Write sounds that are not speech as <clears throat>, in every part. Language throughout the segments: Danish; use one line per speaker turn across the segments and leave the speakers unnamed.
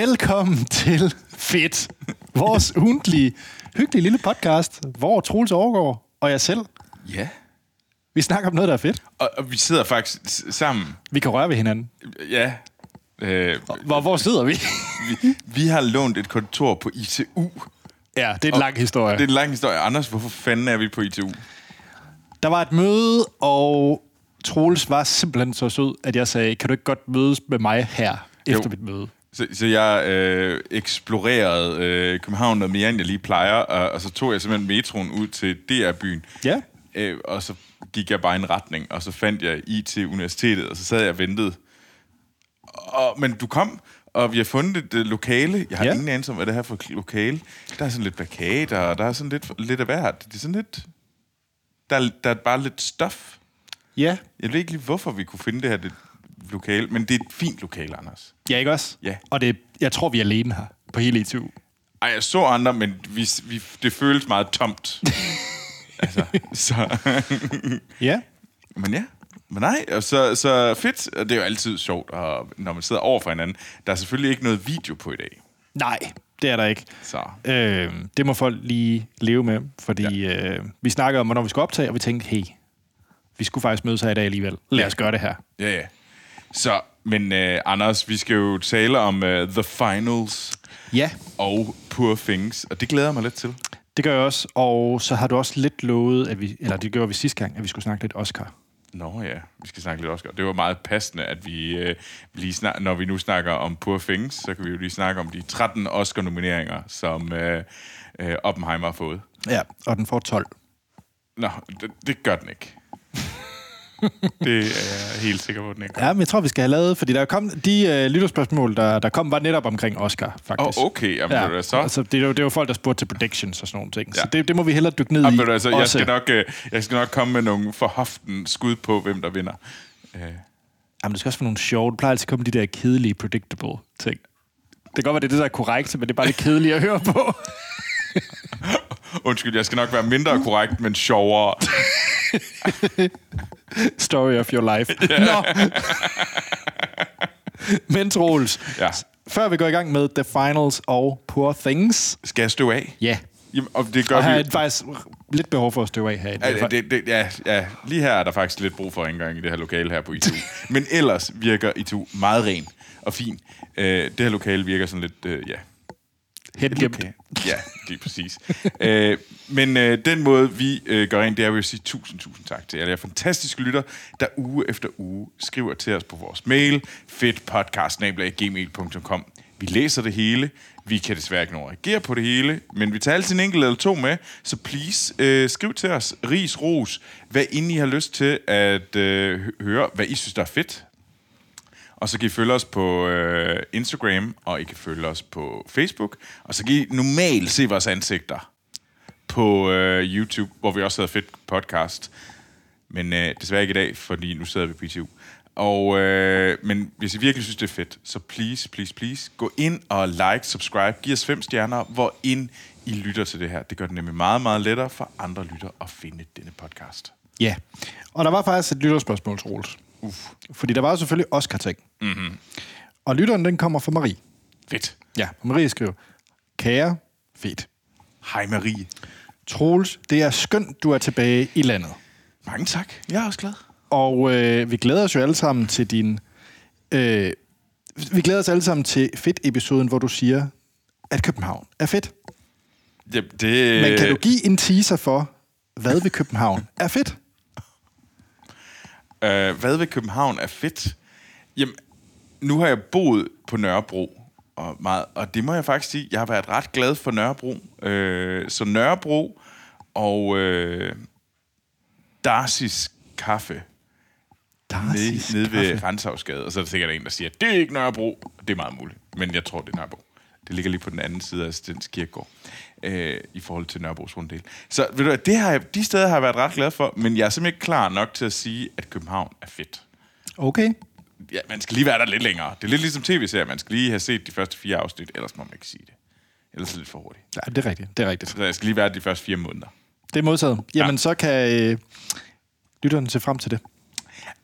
Velkommen til Fedt, vores ugentlige, hyggelige lille podcast, hvor Troels overgår og jeg selv,
Ja.
vi snakker om noget, der er fedt.
Og, og vi sidder faktisk s- sammen.
Vi kan røre ved hinanden.
Ja. Øh,
Hvor, hvor sidder vi?
vi, vi har lånt et kontor på ITU.
ja, det er en lang historie.
Det er en lang historie. Anders, hvorfor fanden er vi på ITU?
Der var et møde, og Troels var simpelthen så sød, at jeg sagde, kan du ikke godt mødes med mig her efter
Jo.
mit møde?
Så, så jeg øh, eksplorerede øh, København noget mere, end jeg lige plejer, og, og så tog jeg simpelthen metroen ud til DR-byen.
Ja.
Øh, og så gik jeg bare i en retning, og så fandt jeg IT-universitetet, og så sad jeg og ventede. Og, men du kom, og vi har fundet et øh, lokale. Jeg har
Ja.
ingen anelse om, hvad det er for et lokale. Der er sådan lidt plakater, og der er sådan lidt, lidt af hvert. Det er sådan lidt... Der er, der er bare lidt stof.
Ja.
Jeg ved ikke lige, hvorfor vi kunne finde det her det lokale, men det er et fint lokale, Anders.
Ja, ikke også?
Ja.
Og det, jeg tror, vi er alene her på hele ITU.
Ej, jeg så andre, men vi, vi, det føles meget tomt. <laughs> altså, så...
Ja.
Men ja, men nej, og så, så fedt. Og det er jo altid sjovt, og når man sidder over for hinanden. Der er selvfølgelig ikke noget video på i dag.
Nej, det er der ikke.
Så
Øh, det må folk lige leve med, fordi ja. øh, vi snakkede om, hvornår vi skulle optage, og vi tænkte, hey, vi skulle faktisk mødes her i dag alligevel. Lad
Ja.
os gøre det her.
ja, ja. Så, men uh, Anders, vi skal jo tale om uh, The Finals
Ja,
og Poor Things, og det glæder jeg mig lidt til.
det gør jeg også. Og så har du også lidt lovet, at vi, eller det gjorde vi sidste gang, at vi skulle snakke lidt Oscar.
Nå ja, vi skal snakke lidt Oscar. Det var meget passende, at vi uh, lige snak, når vi nu snakker om Poor Things, så kan vi jo lige snakke om de 13 Oscar-nomineringer, som uh, uh, Oppenheimer har fået.
Ja, og den får 12.
Nå, det, det gør den ikke. Det er jeg helt sikker på, den ikke.
Ja, men jeg tror, vi skal have lavet, fordi der kom de øh, lytterspørgsmål, der, der kom, var netop omkring Oscar,
Åh,
faktisk.
oh, okay. Jamen, ja.
Ja,
så...
altså, det, er jo, det var folk, der spurgte til predictions og sådan nogle ting. Ja. Så det, det må vi hellere dykke ned
Jamen,
i.
du, altså, jeg,
også.
skal nok, øh, jeg skal nok komme med nogle for hoften skud på, hvem der vinder. Øh,
Jamen, det skal også være nogle sjove. Det plejer altid at komme de der kedelige, predictable ting. Det kan godt være, det er det, der er korrekt, men det er bare lidt kedeligt at høre på. <laughs>
undskyld, jeg skal nok være mindre korrekt, men sjovere. <laughs>
Story of your life. <laughs> Nå. Men Troels,
Ja.
før vi går i gang med The Finals og Poor Things.
Skal jeg støve af?
Ja.
Jamen, og det gør
Og her
vi...
er faktisk lidt behov for at støve af herinde.
Ja, det, det, ja, ja, lige her er der faktisk lidt brug for rengøring i det her lokale her på ITU. <laughs> Men ellers virker ITU meget ren og fin. Øh, det her lokale virker sådan lidt, øh, ja,
Hengemt.
Okay. Ja, lige præcis. øh, men øh, den måde, vi øh, gør ind, det er, at vi vil sige tusind, tusind tak til alle jer fantastiske lytter, der uge efter uge skriver til os på vores mail, fedtpodcast.gmail.com. Vi læser det hele. Vi kan desværre ikke nå at reagere på det hele, men vi tager altid en enkelt eller to med, så please øh, skriv til os, ris, ros, hvad end I har lyst til at øh, hø- høre, hvad I synes, der er fedt, og så kan I følge os på øh, Instagram, og I kan følge os på Facebook. Og så kan I normalt se vores ansigter på øh, YouTube, hvor vi også havde fedt podcast. Men øh, desværre ikke i dag, fordi nu sidder vi på ITU. Og, øh, men hvis I virkelig synes, det er fedt, så please, please, please, gå ind og like, subscribe, giv os fem stjerner, hvor ind I lytter til det her. Det gør det nemlig meget, meget lettere for andre lytter at finde denne podcast.
Ja. Og der var faktisk et lytterspørgsmål, Troels. Uff. Fordi der var jo selvfølgelig Oscar-ting. Mm-hmm. Og lytteren, den kommer fra Marie.
Fedt.
Ja, Marie skriver, Kære, fedt.
Hej Marie.
Troels, det er skønt, du er tilbage i landet.
Mange tak. Jeg er også glad.
Og øh, vi glæder os jo alle sammen til din... Øh, vi glæder os alle sammen til fedt-episoden, hvor du siger, at København er fedt.
Ja, det,
Men kan du give en teaser for, hvad ved København er fedt?
Øh, hvad ved København er fedt? Jamen, nu har jeg boet på Nørrebro, og, meget, og det må jeg faktisk sige, jeg har været ret glad for Nørrebro. Øh, så Nørrebro og øh, Darcy's Kaffe
Darcy's
nede, nede ved. Renshavsgade, og så er der sikkert en, der siger, det er ikke Nørrebro. Det er meget muligt, men jeg tror, det er Nørrebro. Det ligger lige på den anden side af Stens Kirkegård, øh, i forhold til Nørrebros runddel. Så ved du, det har jeg, de steder har jeg været ret glad for, men jeg er simpelthen ikke klar nok til at sige, at København er fedt.
Okay.
Ja, man skal lige være der lidt længere. Det er lidt ligesom tv-serier. Man skal lige have set de første fire afsnit, ellers må man ikke sige det. Ellers er det lidt for hurtigt.
Ja, det er rigtigt. Det er rigtigt.
Så jeg skal lige være de første fire måneder.
Det er modtaget. Jamen,
Ja.
så kan øh, lytterne se frem til det.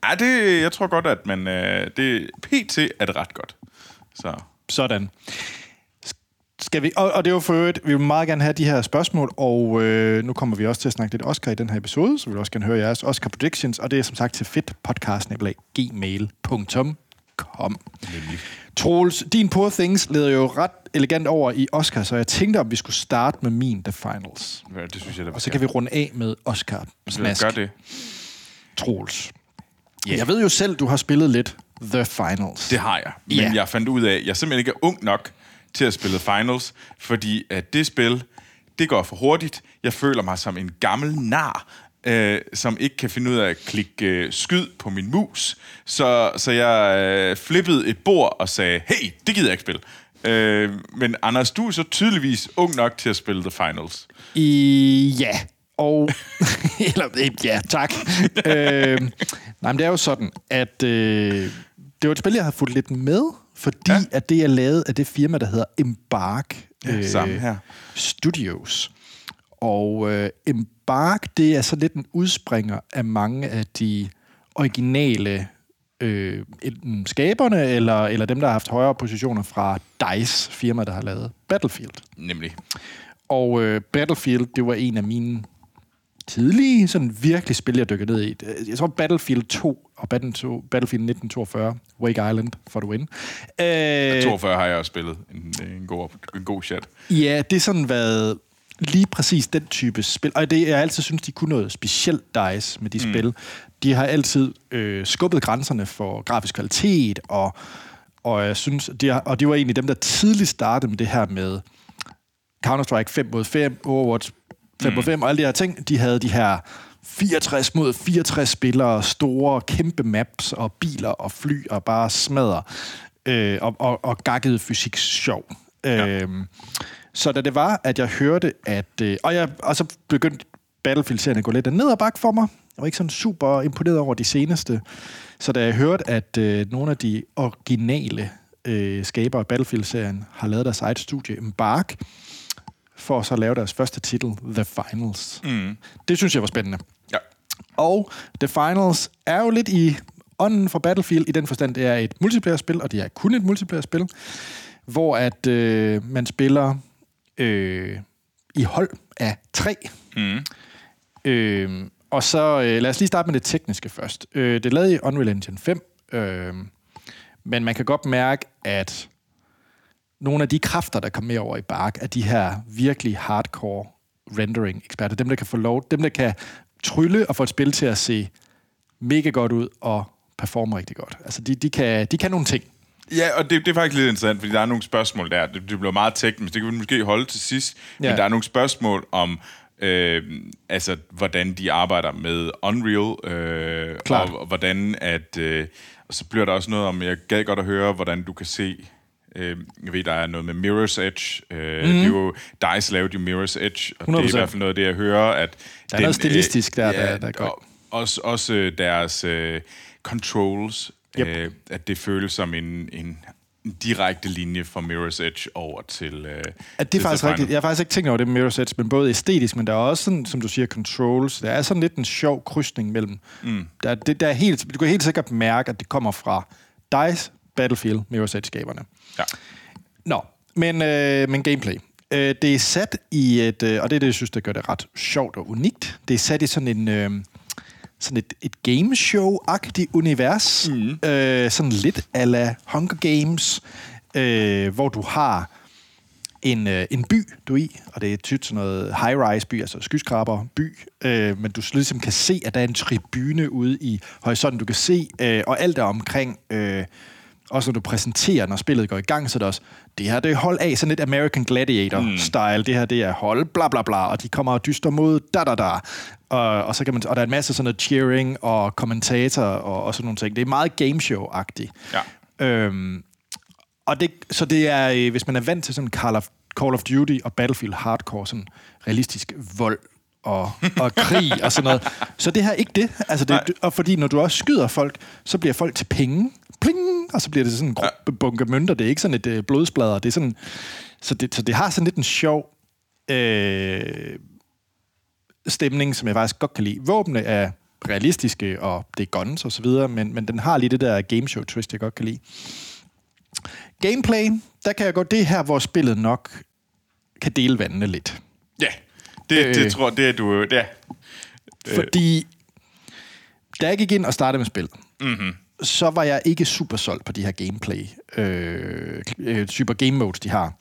Ja, det, jeg tror godt, at man... Øh, det, PT er det ret godt. Så
Sådan. Skal vi, og, og det var for øvrigt, vi vil meget gerne have de her spørgsmål, og øh, nu kommer vi også til at snakke lidt Oscar i den her episode, så vi vil også gerne høre jeres Oscar predictions, og det er som sagt til fedtpodcast.gmail.com. Troels, din Poor Things leder jo ret elegant over i Oscar, så jeg tænkte, om vi skulle starte med min The Finals.
Ja, det synes jeg, det
Og så kan vi runde af med Oscar Snask.
Gør det.
Troels.
Ja.
Jeg ved jo selv, du har spillet lidt The Finals.
Det har jeg. Men
Ja.
jeg fandt ud af, at jeg simpelthen ikke er ung nok til at spille finals, fordi at det spil, det går for hurtigt. Jeg føler mig som en gammel nar, øh, som ikke kan finde ud af at klikke øh, skyd på min mus. Så, så jeg øh, flippede et bord og sagde, hey, det gider jeg ikke spille. Øh, men Anders, du er så tydeligvis ung nok til at spille The Finals.
I, ja, og... <laughs> eller, øh, ja, tak. <laughs> øh, nej, men det er jo sådan, at øh, det var et spil, jeg har fulgt lidt med, fordi ja. At det er lavet af det firma, der hedder Embark
Ja, samme her.
Studios. Og øh, Embark, det er så lidt en udspringer af mange af de originale øh, enten skaberne, eller, eller dem, der har haft højere positioner fra DICE, firma, der har lavet Battlefield.
Nemlig.
Og øh, Battlefield, det var en af mine tidlige, sådan virkelig spil, jeg dykkede ned i. Jeg tror Battlefield 2 og Battlefield 2 Battlefield 1942, Wake Island for the win. Øh,
42 har jeg også spillet. En, en, god, en god chat.
Ja, det er sådan været lige præcis den type spil. Og det, jeg altid synes, de kunne noget specielt DICE med de mm. spil. De har altid øh, skubbet grænserne for grafisk kvalitet, og, og jeg synes, de har, og de var egentlig dem, der tidligt startede med det her med Counter-Strike 5 mod 5, Overwatch 5 mm. mod 5, og alle de her ting. De havde de her 64 mod 64 spillere, store, kæmpe maps og biler og fly og bare smadre øh, og, og, og gakkede fysik sjov. Ja. Øhm, så da det var, at jeg hørte, at... Øh, og, jeg, og så begyndte Battlefield-serien at gå lidt ned ad bakke for mig. Jeg var ikke sådan super imponeret over de seneste. Så da jeg hørte, at øh, nogle af de originale øh, skabere af Battlefield-serien har lavet deres eget studie, Embark, for så at lave deres første titel, The Finals.
Mm.
Det synes jeg var spændende.
Ja.
Og The Finals er jo lidt i ånden fra Battlefield, i den forstand, det er et multiplayer-spil, og det er kun et multiplayer-spil, hvor at øh, man spiller øh, i hold af tre.
Mm.
Øh, og så øh, lad os lige starte med det tekniske først. Øh, det er lavet i Unreal Engine 5, øh, men man kan godt mærke, at nogle af de kræfter, der kommer med over i Bark, er de her virkelig hardcore rendering-eksperter. Dem, der kan få lov, dem, der kan trylle og få et spil til at se mega godt ud og performe rigtig godt. Altså, de, de, kan, de kan nogle ting.
Ja, og det, det er faktisk lidt interessant, fordi der er nogle spørgsmål der. Det, det bliver meget teknisk, det kan vi måske holde til sidst. Ja. Men der er nogle spørgsmål om, øh, altså, hvordan de arbejder med Unreal, øh,
Klart.
og, og hvordan at... Øh, og så bliver der også noget om, jeg gad godt at høre, hvordan du kan se... Øh, jeg ved, der er noget med Mirror's Edge. Øh, mm. Det er jo, DICE lavede jo Mirror's Edge, og det er i
100%.
hvert fald noget af det, jeg hører, at...
Der er noget stilistisk der, der- der er godt.
og Også, også øh, deres øh, controls,
Yep.
øh, at det føles som en, en direkte linje fra Mirror's Edge over til... Øh,
At det er faktisk rigtigt. Jeg har faktisk ikke tænkt over det med Mirror's Edge, men både æstetisk, men der er også sådan, som du siger, controls. Der er sådan lidt en sjov krydsning mellem... Mm. Der, det, der er helt, du kan helt sikkert mærke, at det kommer fra DICE, Battlefield, Mirror's Edge-skaberne.
Ja.
Nå, men, øh, men gameplay. Øh, det er sat i et, øh, og det er det, jeg synes, der gør det ret sjovt og unikt. Det er sat i sådan en... Øh, sådan et, et gameshow-agtigt univers. Mm. Øh, sådan lidt ala Hunger Games, øh, hvor du har en, øh, en by, du er i, og det er tydt sådan noget high-rise by, altså skyskraber by, øh, men du ligesom kan se, at der er en tribune ude i horisonten, du kan se, øh, og alt er omkring, øh, også når du præsenterer, når spillet går i gang, så er det også, det her det er hold af, sådan lidt American Gladiator-style, mm. det her det er hold, bla bla bla, og de kommer og dyster mod da da da, og, og, så kan man, og der er en masse sådan noget cheering og kommentator og, og sådan nogle ting. Det er meget gameshow-agtigt.
Ja.
Øhm, og det, så det er, øh, hvis man er vant til sådan Call of, Call of Duty og Battlefield hardcore, sådan realistisk vold og, og krig og sådan noget, så det her er ikke det. Altså det og fordi når du også skyder folk, så bliver folk til penge. Pling! Og så bliver det sådan en gruppe bunke mønter. Det er ikke sådan et øh, blodsbladder. Det er sådan, så, det, så det har sådan lidt en sjov øh, stemning, som jeg faktisk godt kan lide. Våbne er realistiske, og det er guns og så videre, men, men den har lige det der gameshow twist, jeg godt kan lide. Gameplay, der kan jeg godt... Det er her, hvor spillet nok kan dele vandene lidt.
Ja, det,
Øh.
det tror det er du... Ja.
Fordi da jeg gik ind og startede med spillet, mm-hmm. Så var jeg ikke super solgt på de her gameplay øh, øh, typer game modes, de har.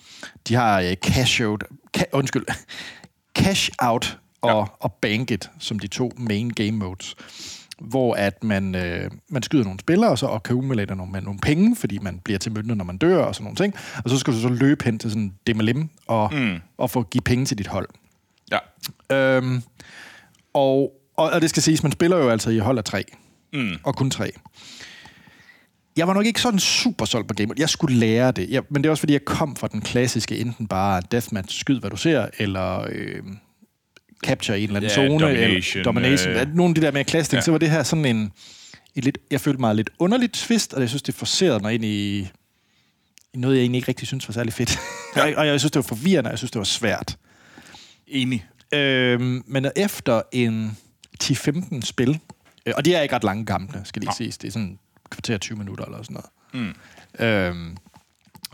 De har øh, cash out, ca- undskyld, <laughs> cash out og, ja. og bank it som de to main game modes hvor at man, øh, man skyder nogle spillere, og så og kan umiddelbart nogle, med nogle penge, fordi man bliver til møntet, når man dør, og sådan nogle ting. Og så skal du så løbe hen til sådan dem og, mm. og få give penge til dit hold.
Ja.
Øhm, og, og, og det skal siges, man spiller jo altså i hold af tre. Mm. Og kun tre. Jeg var nok ikke sådan super solgt på gamet. Jeg skulle lære det. Jeg, men det er også, fordi jeg kom fra den klassiske, enten bare deathmatch, skyd hvad du ser, eller øh, capture i en eller anden
Ja,
zone.
domination,
Eller domination.
øh.
Nogle af de der mere klassiske
Ja.
så var det her sådan en... Et lidt, jeg følte mig lidt underligt twist, og jeg synes, det forcerede mig ind i, noget, jeg egentlig ikke rigtig synes var særlig fedt. Ja. <laughs> og jeg synes, det var forvirrende, og jeg synes, det var svært.
Enig.
Øhm, men efter en 10-15 spil, øh, og de er ikke ret lange gamle, skal lige siges, det er sådan kvarter 20 minutter eller sådan noget. Mm. Øhm,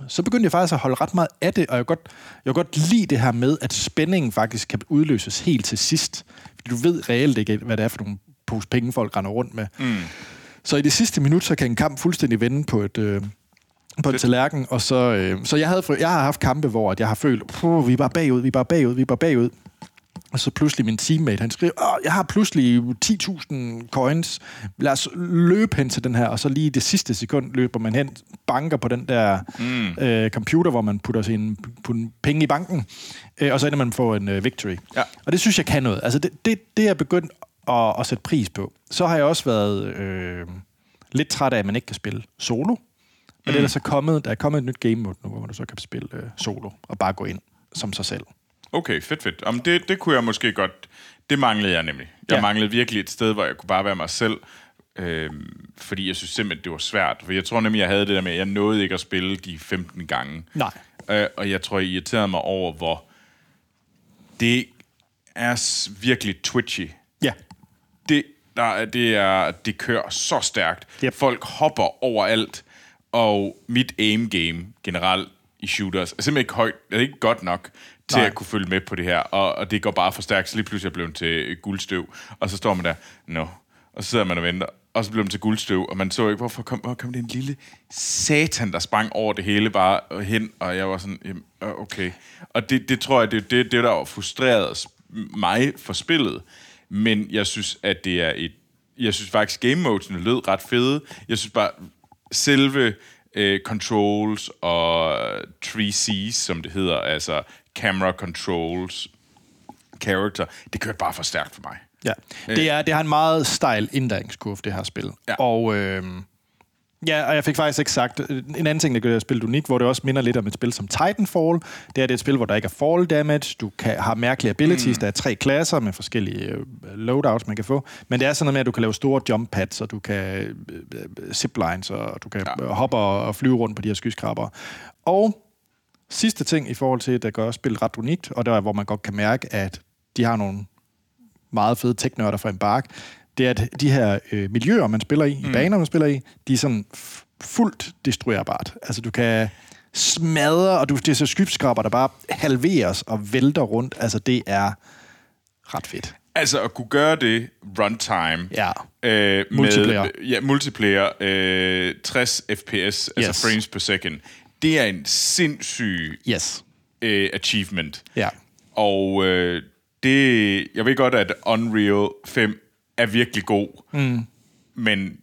så begyndte jeg faktisk at holde ret meget af det, og jeg kan godt, jeg godt lide det her med, at spændingen faktisk kan udløses helt til sidst. Fordi du ved reelt ikke, hvad det er for nogle pose penge, folk render rundt med. Mm. Så i det sidste minut, så kan en kamp fuldstændig vende på et... Øh, på en tallerken, og så, øh, så jeg, havde, jeg har haft kampe, hvor at jeg har følt, "Puh, vi er bare bagud, vi er bare bagud, vi er bare bagud. Og så pludselig min teammate, han skriver, Åh, jeg har pludselig 10.000 coins, lad os løbe hen til den her, og så lige i det sidste sekund løber man hen, banker på den der mm. øh, computer, hvor man putter sine putter penge i banken, øh, og så ender man på en øh, victory.
Ja.
Og det synes jeg kan noget. Altså det, det, det er jeg begyndt at, at sætte pris på. Så har jeg også været øh, lidt træt af, at man ikke kan spille solo. Men mm. ellers er kommet, der er kommet et nyt game mode nu, hvor du så kan spille øh, solo og bare gå ind som sig selv.
Okay, fedt, fedt. Om det, det kunne jeg måske godt... Det manglede jeg nemlig. Jeg
Ja.
manglede virkelig et sted, hvor jeg kunne bare være mig selv. Øhm, fordi jeg synes simpelthen, det var svært. For jeg tror nemlig, jeg havde det der med, at jeg nåede ikke at spille de 15 gange.
Nej.
Øh, og jeg tror, jeg irriterede mig over, hvor det er virkelig twitchy.
Ja.
Det, der, er- det, er, det kører så stærkt.
Yep.
Folk hopper overalt, og mit aim game generelt i shooters er simpelthen ikke højt, er ikke godt nok til
Nej.
at kunne følge med på det her, og, og det går bare for stærkt, så lige pludselig er jeg blevet til guldstøv, og så står man der, no, og så sidder man og venter, og så bliver man til guldstøv, og man så ikke, hvorfor kom, hvor kom det en lille satan, der sprang over det hele bare hen, og jeg var sådan, jamen, øh, okay. Og det, det tror jeg, det er det, det, der var frustreret mig for spillet, men jeg synes, at det er et, jeg synes faktisk, game modesene lød ret fede. Jeg synes bare, selve øh, controls og 3Cs, som det hedder, altså camera controls, character, det kørte bare for stærkt for mig.
Ja. Det, er, det har en meget stejl indlæringskurve, det her spil.
Ja.
Og, øh, ja, og jeg fik faktisk ikke sagt, øh, en anden ting, der gør det her spil unikt, hvor det også minder lidt om et spil som Titanfall, det er, det et spil, hvor der ikke er fall damage, du kan, har mærkelige abilities, mm. der er tre klasser med forskellige øh, loadouts, man kan få, men det er sådan noget med, at du kan lave store jump pads, og du kan øh, øh, ziplines, og du kan ja. Hoppe og, og flyve rundt på de her skyskrabere. Og sidste ting i forhold til, der gør spillet ret unikt, og der er, hvor man godt kan mærke, at de har nogle meget fede teknørder fra Embark, det er, at de her øh, miljøer, man spiller i, mm. baner, man spiller i, de er sådan fuldt destruerbart. Altså, du kan smadre, og du, det er så skybskraber, der bare halveres og vælter rundt. Altså, det er ret fedt.
Altså at kunne gøre det runtime.
Ja.
Øh,
Multiplayer.
Med, ja, multiplayer. Øh, 60 fps, yes. altså
Yes.
frames per second. Det er en sindssyg
Yes.
øh, achievement.
Ja.
Og øh, det, jeg ved godt, at Unreal 5 er virkelig god, mm. men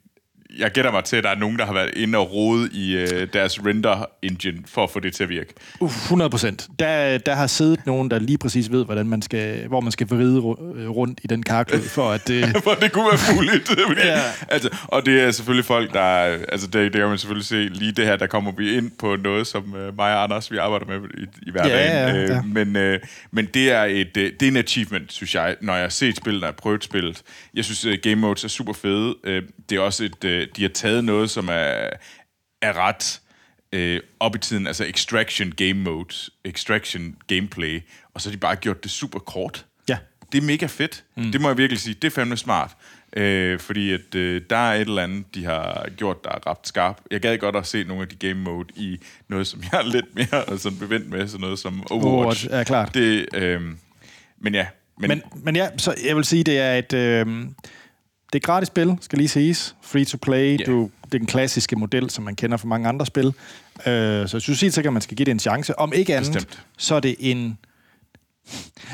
jeg gætter mig til, at der er nogen, der har været inde og rode i øh, deres render engine for at få det til at virke.
Uh, 100 procent. Der, der har siddet nogen, der lige præcis ved, hvordan man skal, hvor man skal vride øh, rundt i den karklud, <laughs> for at... Øh, <laughs>
For det kunne være muligt. Fordi, <laughs>
Ja.
ja. altså, og det er selvfølgelig folk, der... Altså, det, det kan man selvfølgelig se lige det her, der kommer vi ind på noget, som øh, mig og Anders, vi arbejder med i, i hverdagen.
Ja, ja, ja.
Øh, men, øh, men det er et øh, det er en achievement, synes jeg, når jeg har set spillet, når jeg har prøvet spillet. Jeg synes, øh, game modes er super fede. Øh, det er også et... Øh, de har taget noget, som er, er ret øh, op i tiden, altså extraction game modes, extraction gameplay, og så har de bare gjort det super kort.
ja.
Det er mega fedt. Mm. Det må jeg virkelig sige. Det er fandme smart. Øh, fordi at, øh, der er et eller andet, de har gjort, der er ret skarp. Jeg gad godt at se nogle af de game mode i noget, som jeg er lidt mere <laughs> sådan bevendt med, sådan noget som Overwatch.
Overwatch, ja, klart.
Det, øh, men ja.
Men, men, men ja, så jeg vil sige, det er et... Øh, det er et gratis spil, skal lige siges. Free to play.
Ja.
Du, det er den klassiske model, som man kender fra mange andre spil. Øh, så jeg synes helt sikkert, at man skal give det en chance. Om ikke andet,
Bestemt.
så er det en...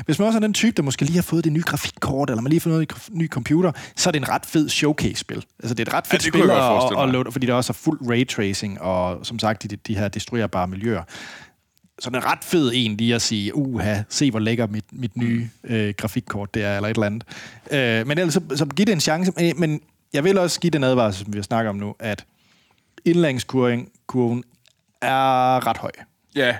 Hvis man også er den type, der måske lige har fået det nye grafikkort, eller man lige har fået noget ny computer, så er det en ret fed showcase-spil. Altså, det er et ret fedt
kunne
spil, og, og, load, fordi der også er fuld raytracing, og som sagt, de, de her destruerbare miljøer. Så det er ret fed en lige at sige, uha, se hvor lækker mit, mit nye øh, grafikkort det er, eller et eller andet. Øh, men ellers så, så giv det en chance. Men, men jeg vil også give den advarsel, som vi snakker om nu, at indlæringskurven kurven er ret høj.
Ja,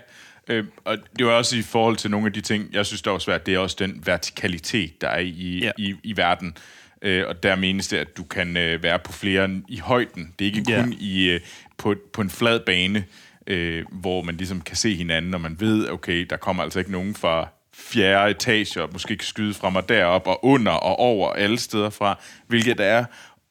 øh, og det var også i forhold til nogle af de ting, jeg synes, der var svært, det er også den vertikalitet, der er i,
Ja.
ja. i, i verden. Øh, og der menes det, at du kan øh, være på flere i højden. Det er ikke
Ja.
kun i, øh, på, på en flad bane, øh, hvor man ligesom kan se hinanden, og man ved, okay, der kommer altså ikke nogen fra fjerde etage, og måske kan skyde fra mig derop og under og over alle steder fra, hvilket der er.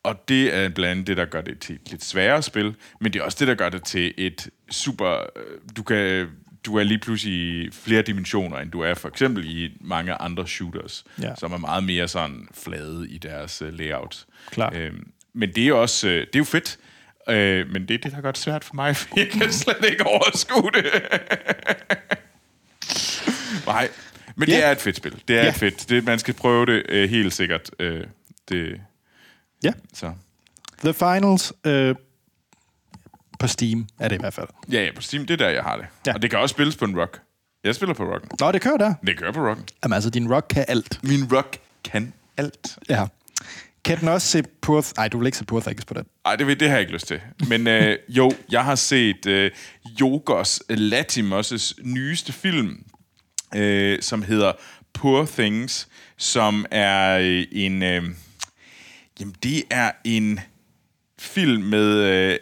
Og det er blandt andet det, der gør det til et lidt sværere spil, men det er også det, der gør det til et super... øh, Du kan du er lige pludselig i flere dimensioner, end du er for eksempel i mange andre shooters,
Ja.
som er meget mere sådan flade i deres uh, layout.
Klart.
Øhm, men det er også øh, det er jo fedt, øh, men det er det, der gør det svært for mig, <laughs> for jeg kan slet ikke overskue det. Nej, men
Ja.
det er et fedt spil. Det er
Ja.
et fedt. Det, man skal prøve det øh, helt sikkert. Øh, det,
Ja.
så.
The Finals øh, på Steam er det i hvert fald.
Ja, ja, på Steam, det er der, jeg har det.
Ja.
Og det kan også spilles på en rock. Jeg spiller på rocken.
Nå, det kører der.
Det kører på rocken.
Jamen altså, din rock kan alt.
Min rock kan alt.
Ja. Kan den også se Poor... Ej, du vil ikke se Poor Things på den.
Ej, det, det har jeg ikke lyst til. Men øh, jo, jeg har set øh, Jogos øh, Latimos' nyeste film, øh, som hedder Poor Things, som er øh, en... Øh, jamen, det er en film med øh,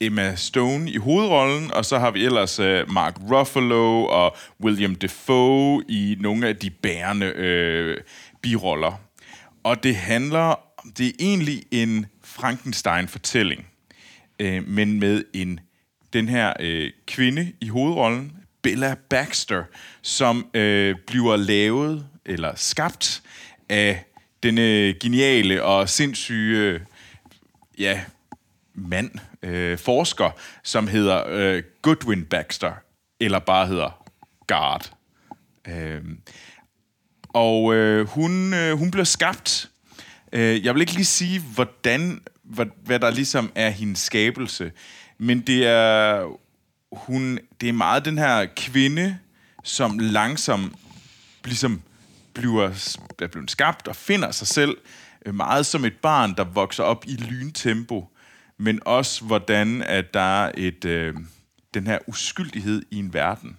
Emma Stone i hovedrollen, og så har vi ellers øh, Mark Ruffalo og William Defoe i nogle af de bærende øh, biroller. Og det handler, det er egentlig en Frankenstein-fortælling, øh, men med en den her øh, kvinde i hovedrollen, Bella Baxter, som øh, bliver lavet eller skabt af denne geniale og sindssyge ja, mand, øh, forsker, som hedder øh, Goodwin Baxter, eller bare hedder Guard. Øh, og øh, hun, øh, hun bliver skabt. Øh, jeg vil ikke lige sige, hvordan, hvad, hvad der ligesom er hendes skabelse, men det er, hun, det er meget den her kvinde, som langsomt ligesom bliver, er blevet skabt og finder sig selv øh, meget som et barn, der vokser op i lyntempo, men også hvordan at der er et, øh, den her uskyldighed i en verden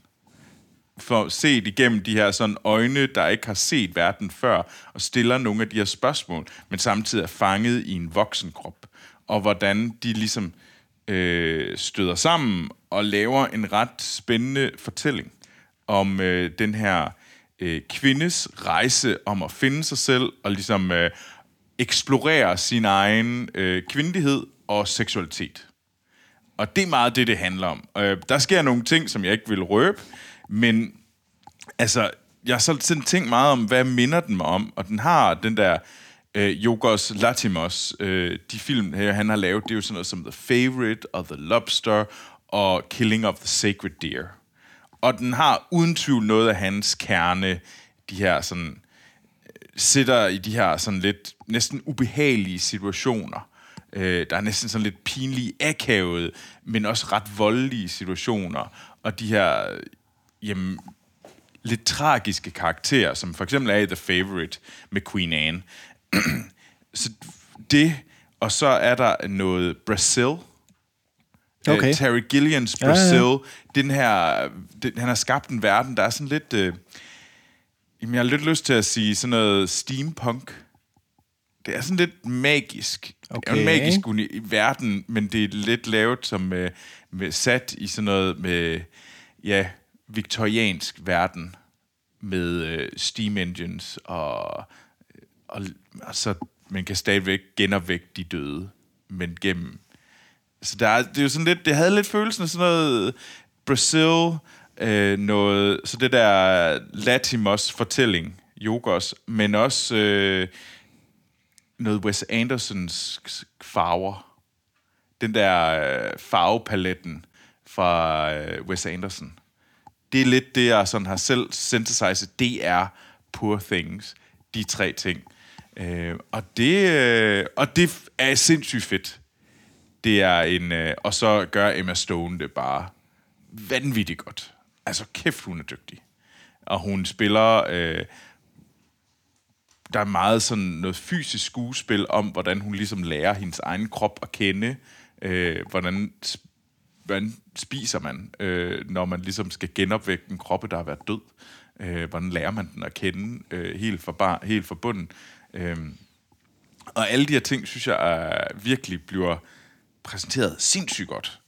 for set igennem de her sådan øjne, der ikke har set verden før, og stiller nogle af de her spørgsmål, men samtidig er fanget i en voksen krop. Og hvordan de ligesom øh, støder sammen og laver en ret spændende fortælling om øh, den her øh, kvindes rejse om at finde sig selv og ligesom øh, eksplorere sin egen øh, kvindelighed og seksualitet. Og det er meget det, det handler om. Øh, der sker nogle ting, som jeg ikke vil røbe, men altså, jeg har så sådan tænkt meget om, hvad minder den mig om, og den har den der øh, Jogos Latimos, øh, de film, her, han har lavet, det er jo sådan noget som The Favorite, og The Lobster, og Killing of the Sacred Deer. Og den har uden tvivl noget af hans kerne, de her sådan, øh, sitter i de her sådan lidt næsten ubehagelige situationer. Øh, der er næsten sådan lidt pinlige, akavede, men også ret voldelige situationer. Og de her jamen, lidt tragiske karakterer, som for eksempel er i The Favorite med Queen Anne. <clears throat> så det, og så er der noget Brazil.
Okay.
Øh, Terry Gilliams
Ja, ja.
Brazil. Den her, den, han har skabt en verden, der er sådan lidt... Øh, jamen, jeg har lidt lyst til at sige sådan noget steampunk. Det er sådan lidt magisk. Okay. Det er en magisk uni- verden, men det er lidt lavet som med, med sat i sådan noget med, ja, viktoriansk verden med øh, steam engines og, øh, og, og så man kan stadigvæk genopvække de døde, men gennem... Så der er, det er jo sådan lidt, det havde lidt følelsen af sådan noget Brazil, øh, noget, så det der Latimos fortælling, Jogos, men også øh, noget Wes Andersons farver. Den der øh, farvepaletten fra øh, Wes Anderson. Det er lidt det, jeg sådan har selv synthesized. Det er Poor Things. De tre ting. Øh, og, det, øh, og det er sindssygt fedt. Det er en... Øh, og så gør Emma Stone det bare vanvittigt godt. Altså, kæft, hun er dygtig. Og hun spiller... Øh, der er meget sådan noget fysisk skuespil om, hvordan hun ligesom lærer hendes egen krop at kende. Øh, hvordan, hvordan spiser man, øh, når man ligesom skal genopvække en kroppe, der har været død. Øh, hvordan lærer man den at kende øh, helt, fra bar, helt fra bunden. Øh, og alle de her ting, synes jeg er, virkelig bliver præsenteret sindssygt godt.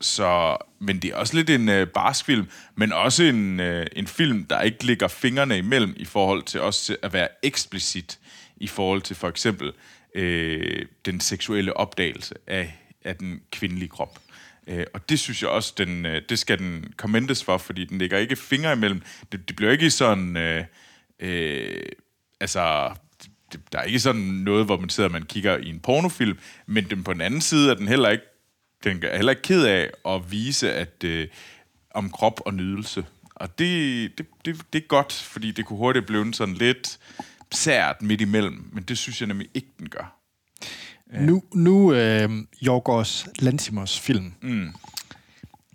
Så, men det er også lidt en øh, barskfilm, men også en, øh, en film, der ikke ligger fingrene imellem i forhold til også at være eksplicit i forhold til for eksempel øh, den seksuelle opdagelse af, af den kvindelige krop. Øh, og det synes jeg også, den, øh, det skal den kommentes for, fordi den ligger ikke fingre imellem. Det, det bliver ikke sådan... Øh, øh, altså, det, der er ikke sådan noget, hvor man sidder og man kigger i en pornofilm, men den, på den anden side er den heller ikke den er heller ikke ked af at vise at øh, om krop og nydelse. Og det, det, det, det er godt, fordi det kunne hurtigt blive sådan lidt sært midt imellem, men det synes jeg nemlig ikke, den gør.
Nu, nu øh, Jorgos Lantimos film, mm.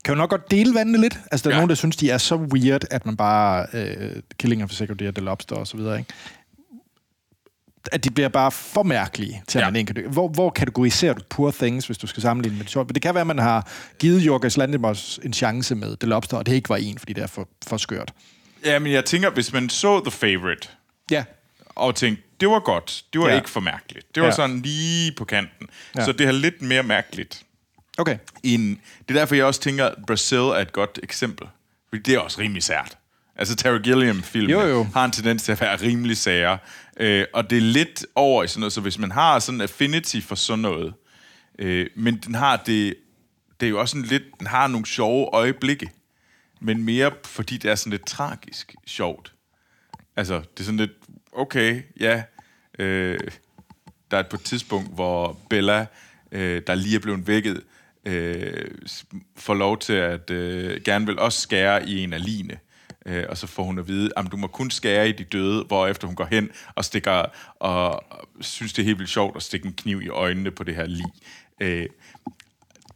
kan jo nok godt dele vandene lidt. Altså, der er ja. nogen, der synes, de er så weird, at man bare... Øh, Killing of a Secretary, The Lobster og så videre, ikke? at de bliver bare for mærkelige til, at ja. man ikke kan hvor, hvor kategoriserer du Poor Things, hvis du skal sammenligne med det sjovt? Men det kan være, at man har givet Jorgos Lantimos en chance med The Lobster, og det ikke var en, fordi det er for, for skørt.
Ja, men jeg tænker, hvis man så The Favorite,
ja.
Og tænkte, det var godt, det var ja. ikke for mærkeligt. Det var ja. sådan lige på kanten. Ja. Så det er lidt mere mærkeligt.
Okay.
En, det er derfor, jeg også tænker, at Brazil er et godt eksempel. Fordi det er også rimelig sært. Altså Terry Gilliam-filmen har en tendens til at være rimelig sager. Øh, og det er lidt over i sådan noget, så hvis man har sådan en affinity for sådan noget, øh, men den har det, det er jo også sådan lidt, den har nogle sjove øjeblikke, men mere fordi det er sådan lidt tragisk sjovt. Altså, det er sådan lidt, okay, ja, øh, der er på et tidspunkt, hvor Bella, øh, der lige er blevet vækket, øh, får lov til at øh, gerne vil også skære i en af line. Øh, og så får hun at vide, at du må kun skære i de døde, hvorefter hun går hen og stikker, og synes, det er helt vildt sjovt at stikke en kniv i øjnene på det her lig. Øh,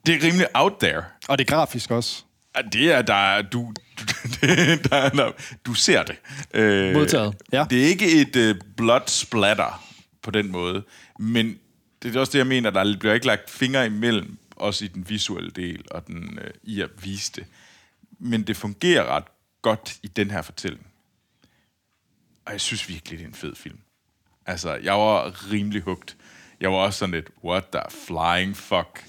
det er rimelig out there.
Og det er grafisk også.
Det er, der, du, <laughs> der, der, du ser det.
Øh, Modtaget, ja.
Det er ikke et uh, blood splatter på den måde, men det er også det, jeg mener, der bliver ikke lagt fingre imellem, også i den visuelle del og den, uh, i at vise det. Men det fungerer ret godt i den her fortælling. Og jeg synes virkelig, det er en fed film. Altså, jeg var rimelig hugt. Jeg var også sådan lidt, what the flying fuck.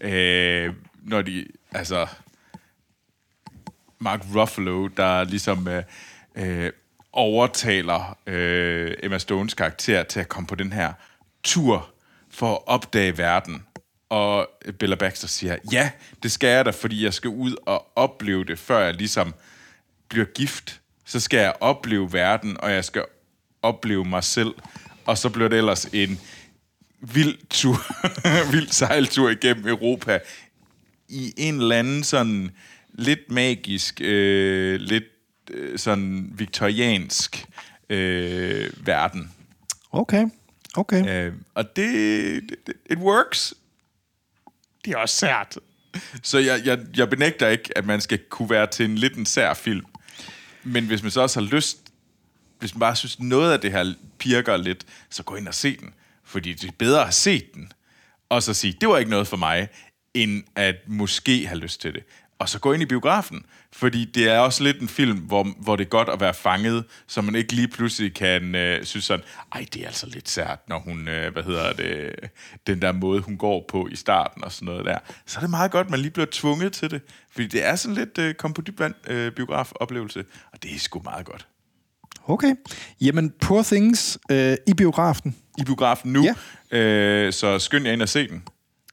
Øh, når de, altså, Mark Ruffalo, der ligesom øh, øh, overtaler øh, Emma Stones karakter til at komme på den her tur for at opdage verden. Og Bella Baxter siger, ja, det skal jeg da, fordi jeg skal ud og opleve det, før jeg ligesom bliver gift, så skal jeg opleve verden, og jeg skal opleve mig selv. Og så bliver det ellers en vild tur, <laughs> vild sejltur igennem Europa i en eller anden sådan lidt magisk, øh, lidt øh, sådan viktoriansk øh, verden.
Okay, okay.
Øh, og det, det, it works. Det er også sært. Så jeg, jeg, jeg benægter ikke, at man skal kunne være til en lidt en sær film. Men hvis man så også har lyst, hvis man bare synes, noget af det her pirker lidt, så gå ind og se den. Fordi det er bedre at se den, og så sige, det var ikke noget for mig, end at måske have lyst til det. Og så gå ind i biografen, fordi det er også lidt en film, hvor, hvor det er godt at være fanget, så man ikke lige pludselig kan øh, synes sådan, ej, det er altså lidt sært, når hun, øh, hvad hedder det, den der måde, hun går på i starten og sådan noget der. Så er det meget godt, at man lige bliver tvunget til det, fordi det er sådan lidt øh, kom på dybvand øh, biografoplevelse, og det er sgu meget godt.
Okay. Jamen, Poor Things øh, i biografen
i biografen nu.
Ja.
Øh, så skynd jer ind og se den.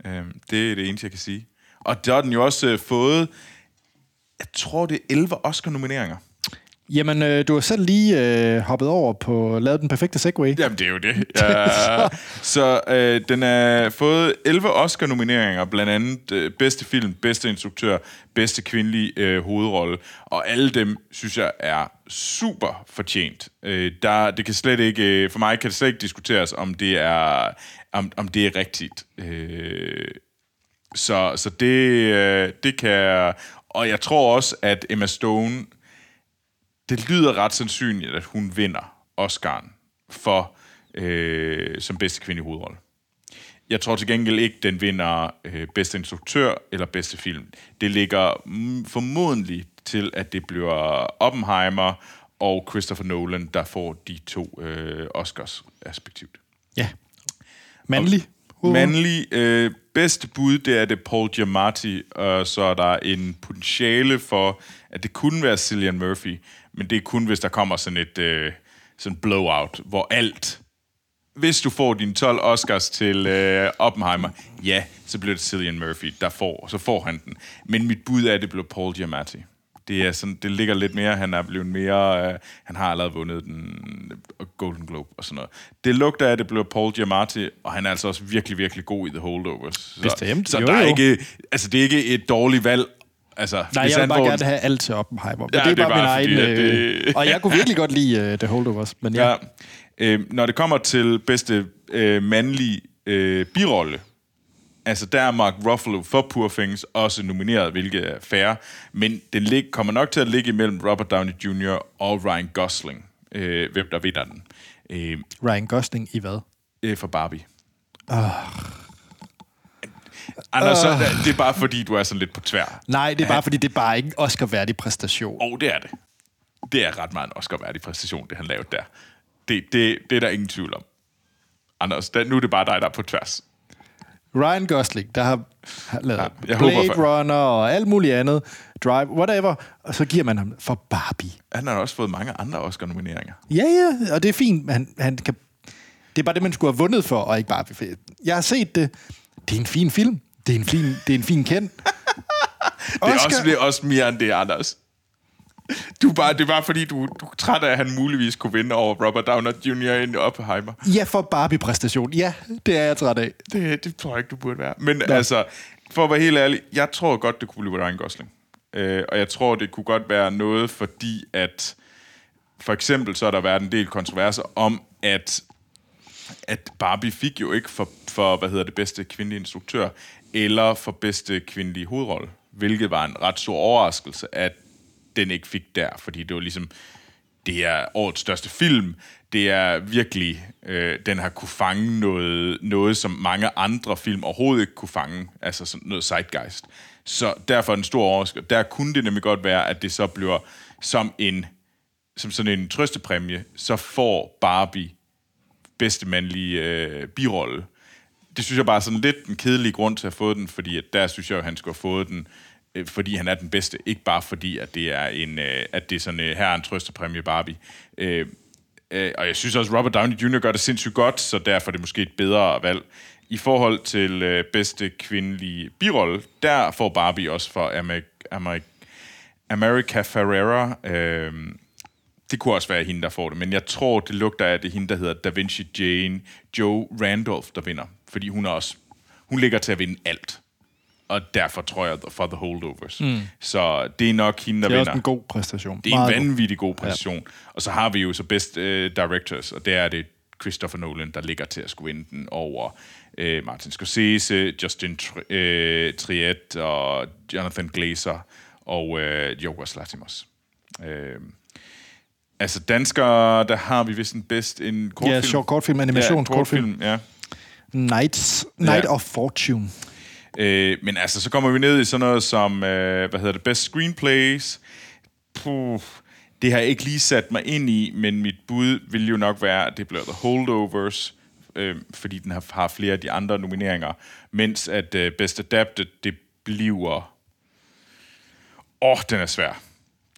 Øh, det er det eneste, jeg kan sige. Og der har den jo også øh, fået, jeg tror det er 11 Oscar-nomineringer.
Jamen, øh, du har selv lige øh, hoppet over på lavet den perfekte segway.
Jamen, det er jo det. <laughs> Ja. så øh, den har fået 11 Oscar-nomineringer, blandt andet øh, bedste film, bedste instruktør, bedste kvindelige øh, hovedrolle, og alle dem, synes jeg, er super fortjent. Øh, der, det kan slet ikke, øh, for mig kan det slet ikke diskuteres, om det er, om, om det er rigtigt. Øh, så, så det, øh, det kan... Og jeg tror også, at Emma Stone det lyder ret sandsynligt, at hun vinder Oscar'en for øh, som bedste kvinde i hovedrolle. Jeg tror til gengæld ikke, den vinder øh, bedste instruktør eller bedste film. Det ligger mm, formodentlig til, at det bliver Oppenheimer og Christopher Nolan, der får de to øh, Oscars respektivt.
Ja. Mandlig.
Uh. Mandlig øh, bedste bud, det er det Paul Giamatti, og så er der en potentiale for, at det kunne være Cillian Murphy, men det er kun, hvis der kommer sådan et øh, sådan blowout, hvor alt... Hvis du får dine 12 Oscars til øh, Oppenheimer, ja, så bliver det Cillian Murphy, der får, så får han den. Men mit bud er, at det bliver Paul Giamatti. Det, er sådan, det ligger lidt mere, han er blevet mere, øh, han har allerede vundet den Golden Globe og sådan noget. Det lugter af, at det bliver Paul Giamatti, og han er altså også virkelig, virkelig god i The Holdovers. Så,
Bestemt,
så
jo,
der er
jo.
ikke, altså det er ikke et dårligt valg. Altså,
Nej, jeg vil bare gerne have alt til Oppenheimer. Men
Ja,
det er
det er
bare min
bare
egen... Øh,
det-
og jeg kunne virkelig godt lide uh, The Holdovers, men ja.
Ja. Øh, når det kommer til bedste øh, mandlige øh, birolle, altså der er Mark Ruffalo for Poor Things også nomineret, hvilket er fair, men den lig, kommer nok til at ligge imellem Robert Downey Jr. og Ryan Gosling, øh, hvem der vinder den, øh,
Ryan Gosling i hvad?
øh, for Barbie. Anders, så, det er bare fordi, du er sådan lidt på tvær.
Nej, det er bare fordi, det er bare ikke en Oscar-værdig præstation.
Og det er det. Det er ret meget en Oscar-værdig præstation, det han lavede der. Det, det, det er der ingen tvivl om. Anders, der, nu er det bare dig, der er på tværs.
Ryan Gosling, der har, har lavet
Ja,
Blade
håber for-
Runner og alt muligt andet, Drive, whatever, og så giver man ham for Barbie.
Han har også fået mange andre Oscar-nomineringer.
Ja, ja, og det er fint, han, han kan... Det er bare det, man skulle have vundet for, og ikke bare... Jeg har set det. Det er en fin film. Det er en fin, det er en fin kendt. <laughs>
Det er, også, det er også mere end det, Anders. Du bare, det bare fordi, du, du er træt af, at han muligvis kunne vinde over Robert Downer Jr. i Oppenheimer.
Ja, for Barbie-præstation. Ja, det er jeg træt af.
Det, det tror jeg ikke, du burde være. Men ja. altså, for at være helt ærlig, jeg tror godt, det kunne blive Ryan Gosling. Øh, og jeg tror, det kunne godt være noget, fordi at for eksempel så har der været en del kontroverser om, at at Barbie fik jo ikke for, for hvad hedder det, bedste kvindelige instruktør, eller for bedste kvindelige hovedrolle, hvilket var en ret stor overraskelse, at den ikke fik der, fordi det var ligesom, det er årets største film, det er virkelig, øh, den har kunne fange noget, noget, som mange andre film overhovedet ikke kunne fange, altså sådan noget zeitgeist. Så derfor en den stor overraskelse. Der kunne det nemlig godt være, at det så bliver som en som sådan en trøstepræmie, så får Barbie bedste mandlige øh, birolle. Det synes jeg bare er sådan lidt en kedelig grund til at få den, fordi at der synes jeg, at han skulle have fået den, øh, fordi han er den bedste. Ikke bare fordi, at det er en, øh, at det er sådan, øh, her er en trøstepræmie Barbie. Øh, øh, og jeg synes også, Robert Downey Jr. gør det sindssygt godt, så derfor er det måske et bedre valg. I forhold til øh, bedste kvindelige birolle, der får Barbie også for America, Amer- America Ferrera. Øh, det kunne også være hende, der får det, men jeg tror, det lugter af, at det er hende, der hedder Da Vinci Jane Joe Randolph, der vinder. Fordi hun er også, hun ligger til at vinde alt. Og derfor tror jeg for The Holdovers. Mm. Så det er nok hende, der
Det er
vinder.
også en god præstation.
Det er en
Meget god.
vanvittig god præstation. Ja. Og så har vi jo så Best uh, Directors, og der er det Christopher Nolan, der ligger til at skulle vinde den over uh, Martin Scorsese, Justin Tri- uh, Triet og Jonathan Glazer og uh, Yorgos Lanthimos. Uh, altså danskere, der har vi vist en bedst en kortfilm.
Ja, sjov kortfilm, animations
ja,
kortfilm.
kortfilm. Ja.
Nights, Night
Ja.
of Fortune.
Øh, men altså, så kommer vi ned i sådan noget som, øh, hvad hedder det, Best Screenplays. Puh, det har jeg ikke lige sat mig ind i, men mit bud vil jo nok være, at det bliver The Holdovers, øh, fordi den har, har flere af de andre nomineringer, mens at øh, Best Adapted, det bliver... Åh, oh, den er svær.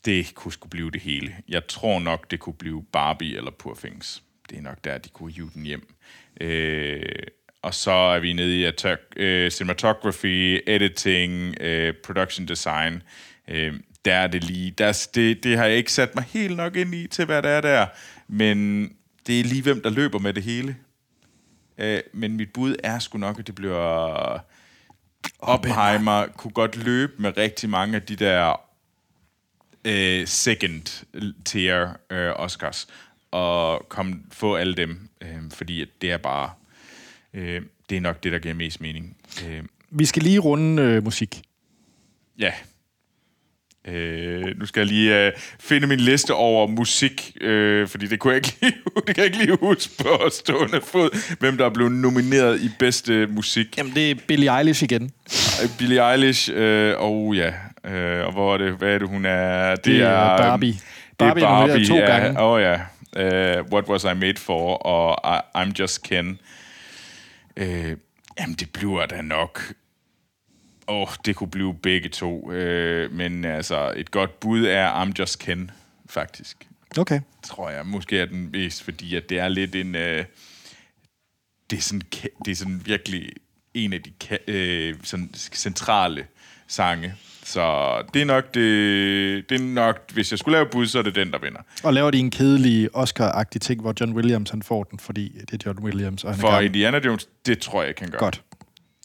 Det kunne skulle blive det hele. Jeg tror nok, det kunne blive Barbie eller Poor Things. det er nok der, de kunne hive den hjem. Øh, og så er vi nede i attack, øh, cinematography, editing, øh, production design. Øh, der er det lige... Der, det, det har jeg ikke sat mig helt nok ind i til, hvad der er der. Men det er lige hvem, der løber med det hele. Øh, men mit bud er sgu nok, at det bliver... Oppenheimer kunne godt løbe med rigtig mange af de der øh, second tier øh, Oscars og kom, få alle dem, øh, fordi det er bare øh, det er nok det, der giver mest mening. Øh,
Vi skal lige runde øh, musik.
ja. Øh, nu skal jeg lige øh, finde min liste over musik, øh, fordi det kunne jeg ikke <laughs> lige, det kan jeg ikke lige huske på stående fod, hvem der er blevet nomineret i bedste musik.
Jamen, det er Billie Eilish igen.
Øh, Billie Eilish, øh, og ja, øh, og hvor er det, hvad er det, hun er? Det,
Det er Barbie.
Det
Barbie
er
er nomineret
Barbie,
to
ja.
gange.
Åh oh, ja. Uh, What Was I Made For, og I, I'm Just Ken. Øh, jamen, det bliver da nok... Åh, oh, det kunne blive begge to. Øh, men altså, et godt bud er I'm Just Ken, faktisk.
Okay.
Tror jeg. Måske er den mest, fordi at det er lidt en... Øh, det, er sådan, det er sådan virkelig en af de øh, sådan centrale sange. Så det er nok det, det er nok, hvis jeg skulle lave bud, så er det den, der vinder.
Og laver de en kedelig Oscar-agtig ting, hvor John Williams han får den, fordi det er John Williams, og han er
For
gammel.
Indiana Jones, det tror jeg, jeg kan gøre.
Godt.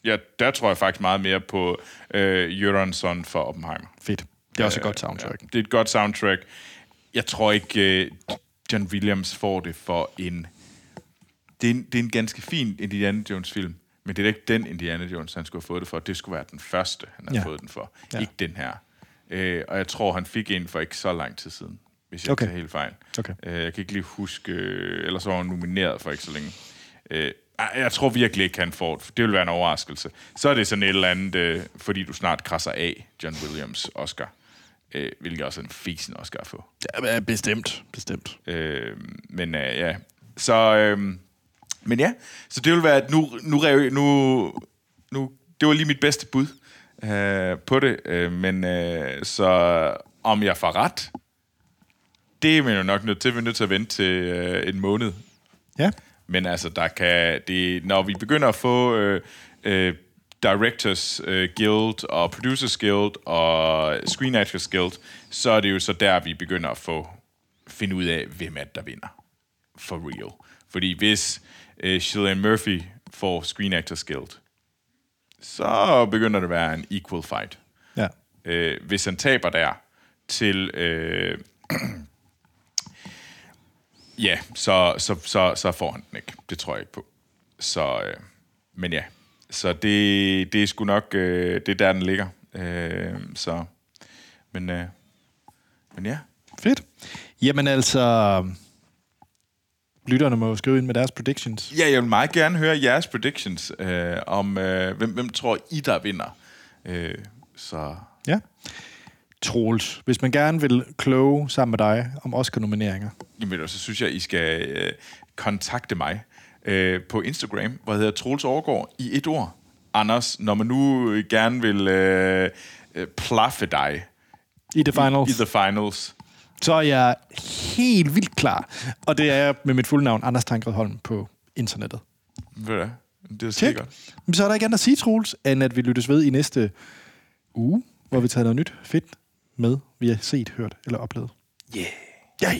Ja, der tror jeg faktisk meget mere på øh, Jørgensen for Oppenheimer.
Fedt. Det er også et godt soundtrack.
Ja, det er et godt soundtrack. Jeg tror ikke, øh, John Williams får det for en... Det er en, det er en ganske fin Indiana Jones-film, men det er ikke den Indiana Jones, han skulle have fået det for. Det skulle være den første, han har
Ja.
fået den for.
Ja.
Ikke den her. Øh, og jeg tror, han fik en for ikke så lang tid siden, hvis jeg
Okay.
ikke tager helt fejl.
Okay.
Øh, jeg kan ikke lige huske... Øh, ellers var han nomineret for ikke så længe. Øh, jeg tror virkelig ikke, han får det. Det vil være en overraskelse. Så er det sådan et eller andet, øh, fordi du snart krasser af John Williams Oscar. Øh, hvilket også er en fisen Oscar at få.
Ja, bestemt. Bestemt.
Øh, men øh, ja, så... Øh, men ja, så det vil være, at nu, nu, nu, nu det var lige mit bedste bud øh, på det, øh, men øh, så om jeg får ret, det er man jo nok nødt til, vi er nødt til at vente til øh, en måned.
Ja.
Men altså, der kan, det, når vi begynder at få øh, øh, Directors øh, Guild og Producers Guild og Screen Actors Guild, så er det jo så der, vi begynder at få finde ud af, hvem er det, der vinder. For real. Fordi hvis øh, Cillian Murphy får Screen Actors Guild, så begynder det at være en equal fight.
Ja.
Øh, hvis han taber der til... Øh, <clears throat> ja, så, så, så, så får han den ikke. Det tror jeg ikke på. Så, øh, men ja. Så det, det er sgu nok... Øh, det er der, den ligger. Øh, så... Men, øh, men ja.
Fedt. Jamen altså, lytterne må jo skrive ind med deres predictions.
Ja, jeg vil meget gerne høre jeres predictions øh, om, øh, hvem, hvem tror I, der vinder. Øh, så
Ja. Troels, hvis man gerne vil kloge sammen med dig om Oscar-nomineringer,
Jamen, så synes jeg, I skal øh, kontakte mig øh, på Instagram, hvor jeg hedder Troels Overgaard i et ord. Anders, når man nu gerne vil øh, øh, plaffe dig
i The Finals,
i the finals,
så er jeg helt vildt klar. Og det er jeg med mit fulde navn, Anders Tankred Holm, på internettet.
ved du? Det er godt.
Men så er der ikke andet at sige, Troels, end at vi lyttes ved i næste uge, hvor vi tager noget nyt fedt med, vi har set, hørt eller oplevet.
Yeah.
Yay!